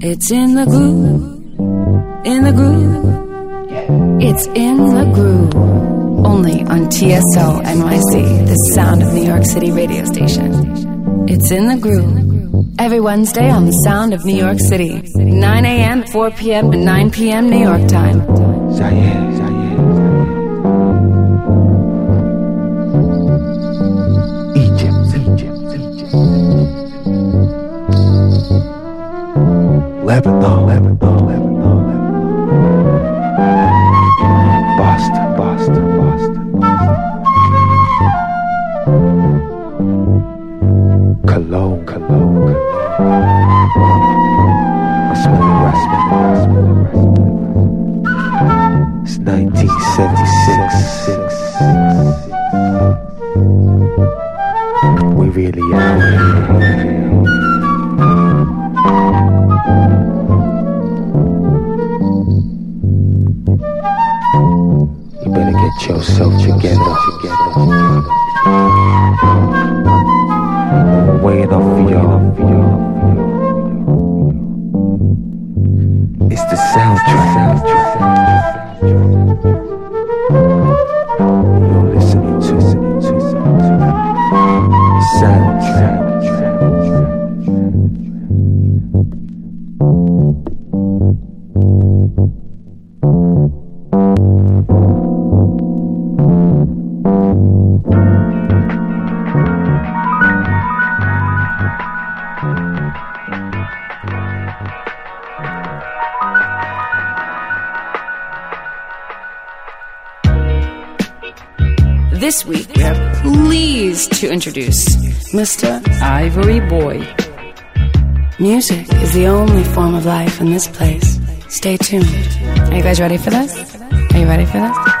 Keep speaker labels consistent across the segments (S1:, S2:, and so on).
S1: It's in the groove, in the groove. It's in the groove. Only on TSO NYC, the sound of New York City radio station. It's in the groove. Every Wednesday on the sound of New York City, 9 a.m., 4 p.m., and 9 p.m. New York time. 11th. Introduce Mr. Ivory Boy. Music is the only form of life in this place. Stay tuned. Are you guys ready for this? Are you ready for this?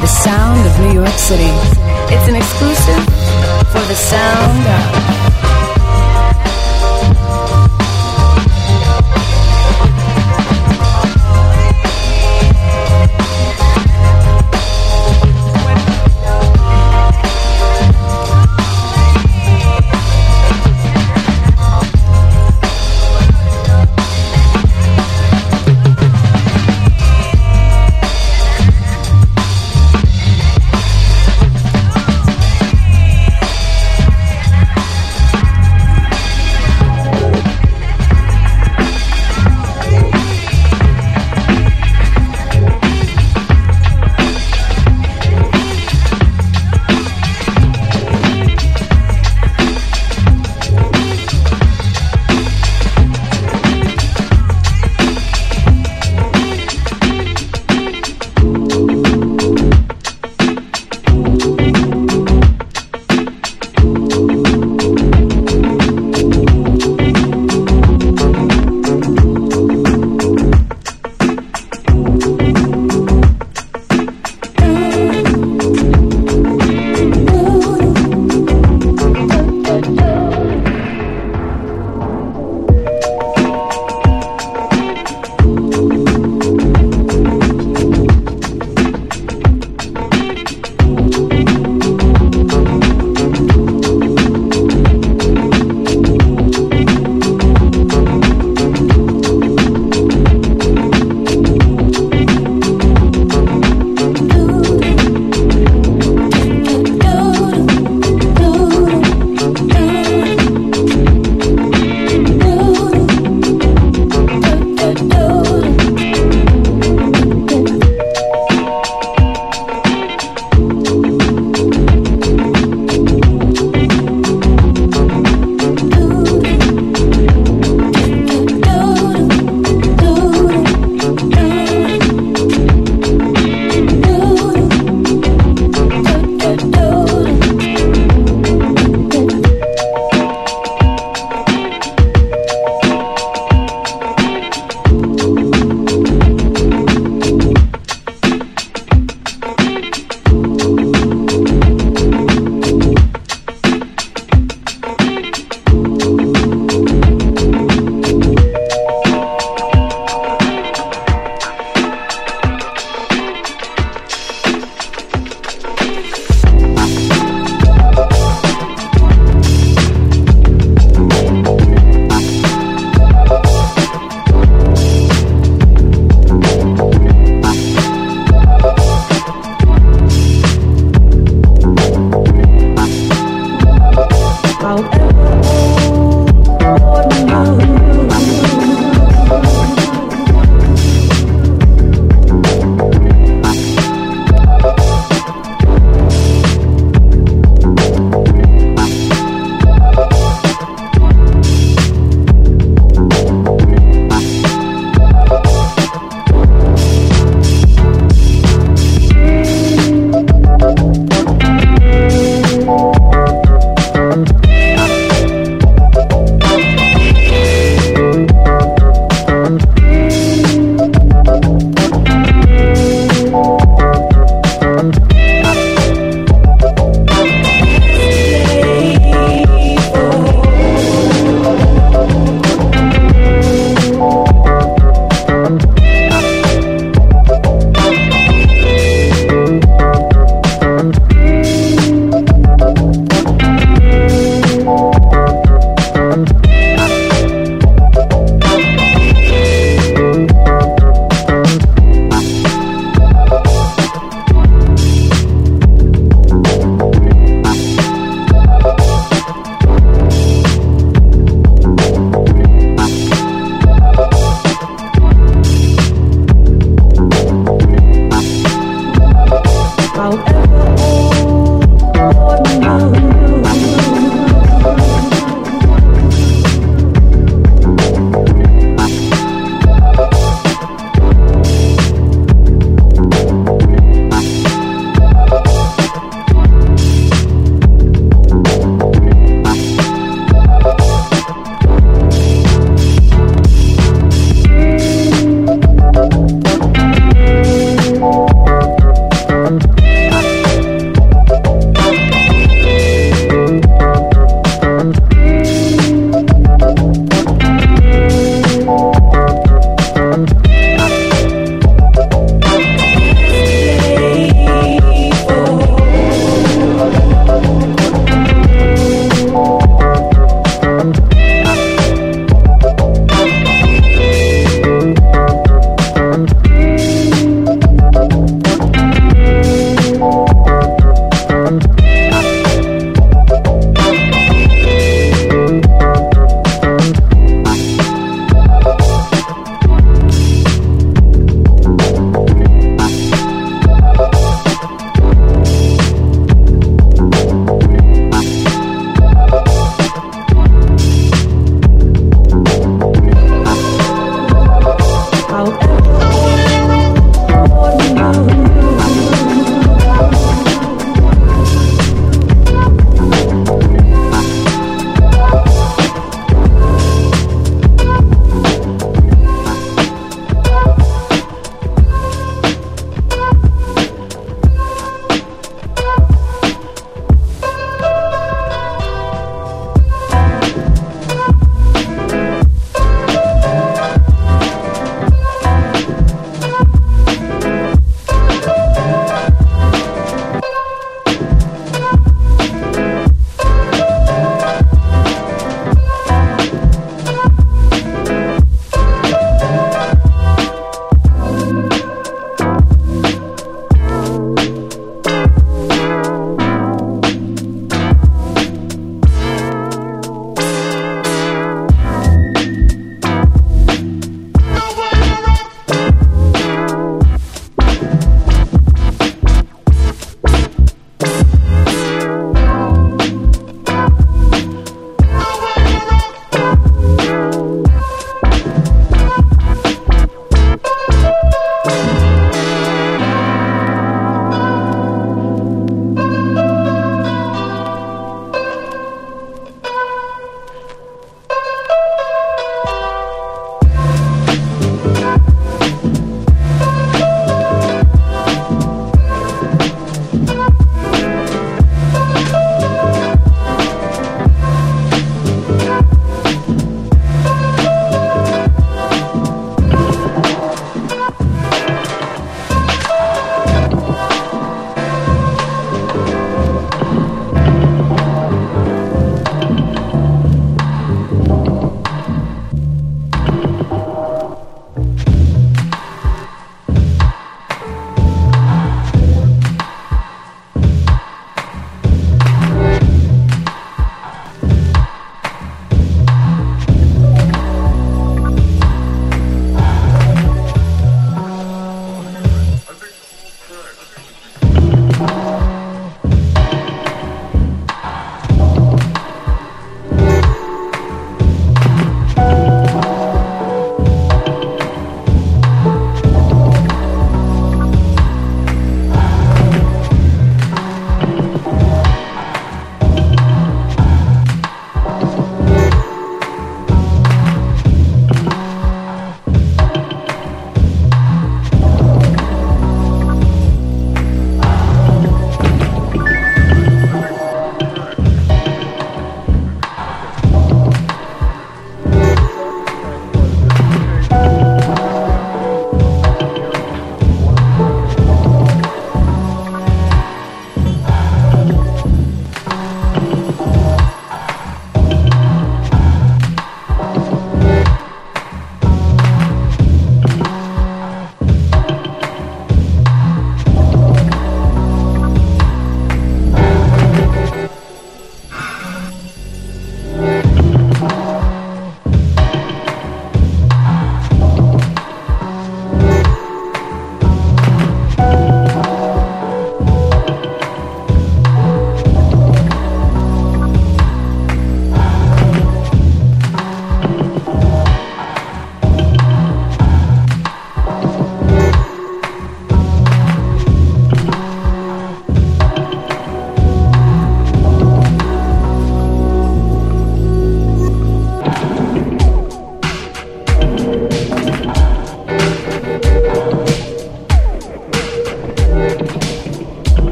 S1: The sound of New York City. It's an exclusive for the sound of.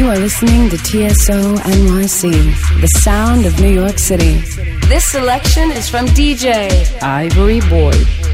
S1: You are listening to TSO NYC, the sound of New York City. This selection is from DJ Ivory Boy.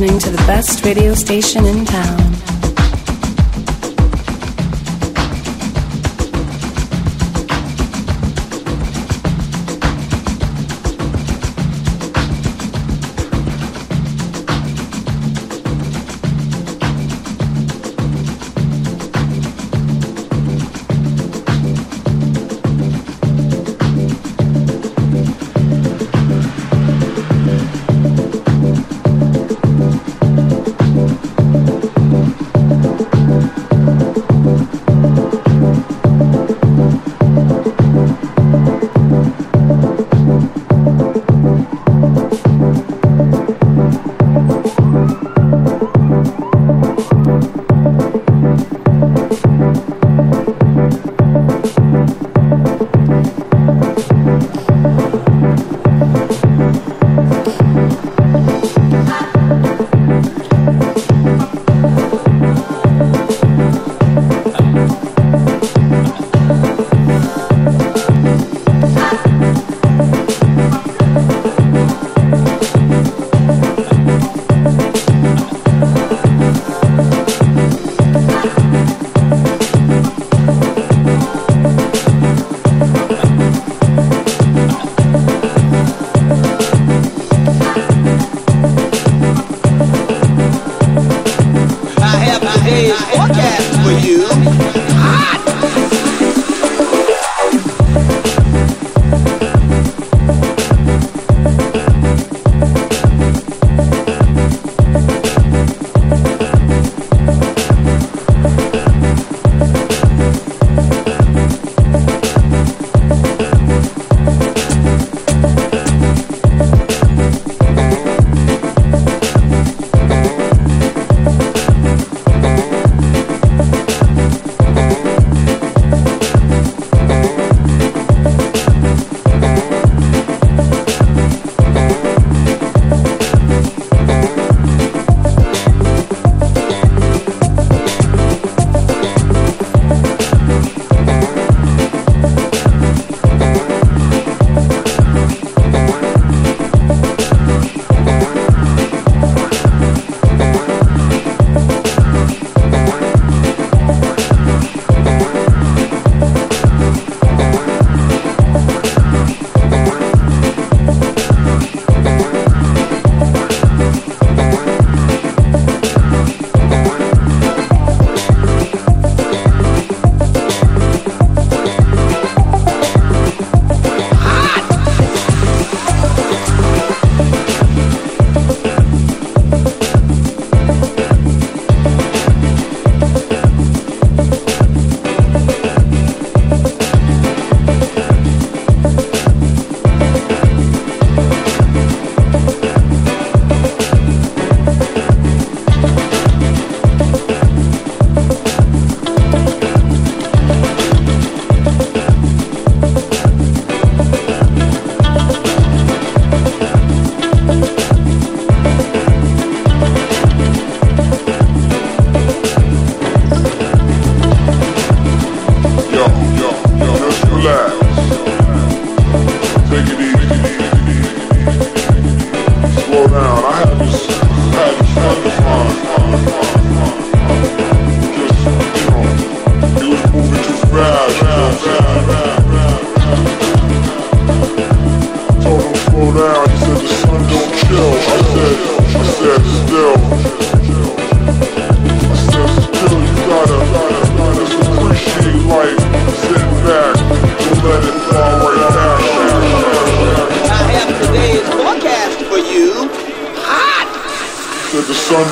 S2: Listening to the best radio station in town.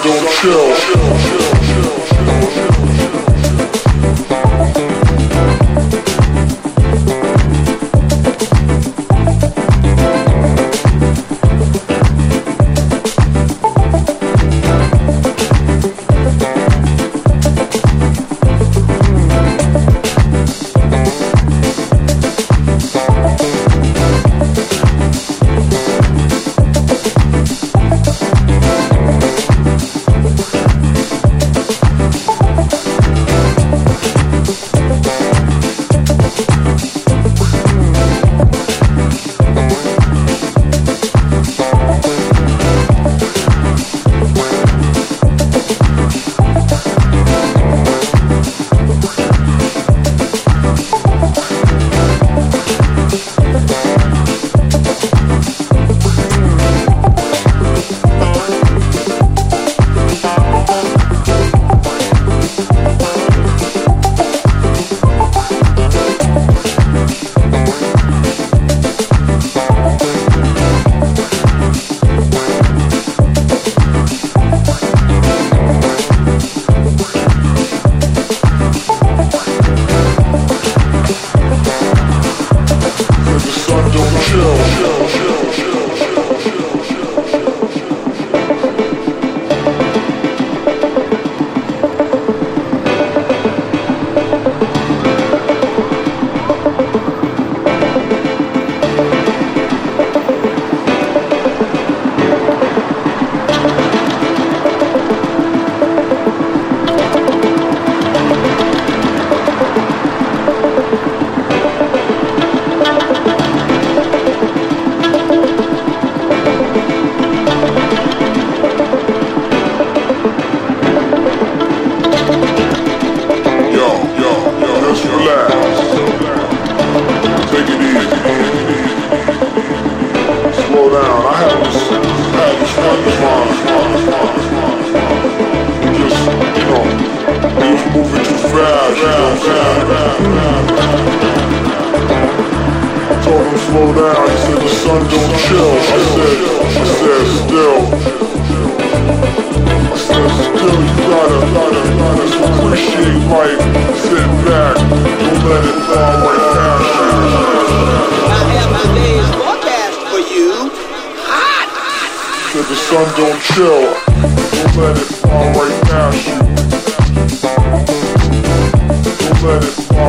S2: don't chill.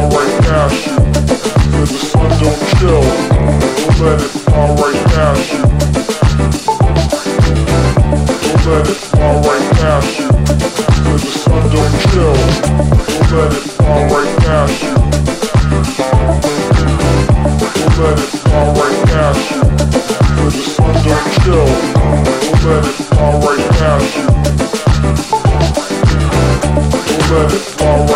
S2: It fall right past you till the sun don't chill. Don't let it fall right past you. Don't let it fall right past you till the sun don't chill. Don't let it fall right past you. Don't let it fall right past you till the sun don't chill. Don't let it fall right past you. Don't let it fall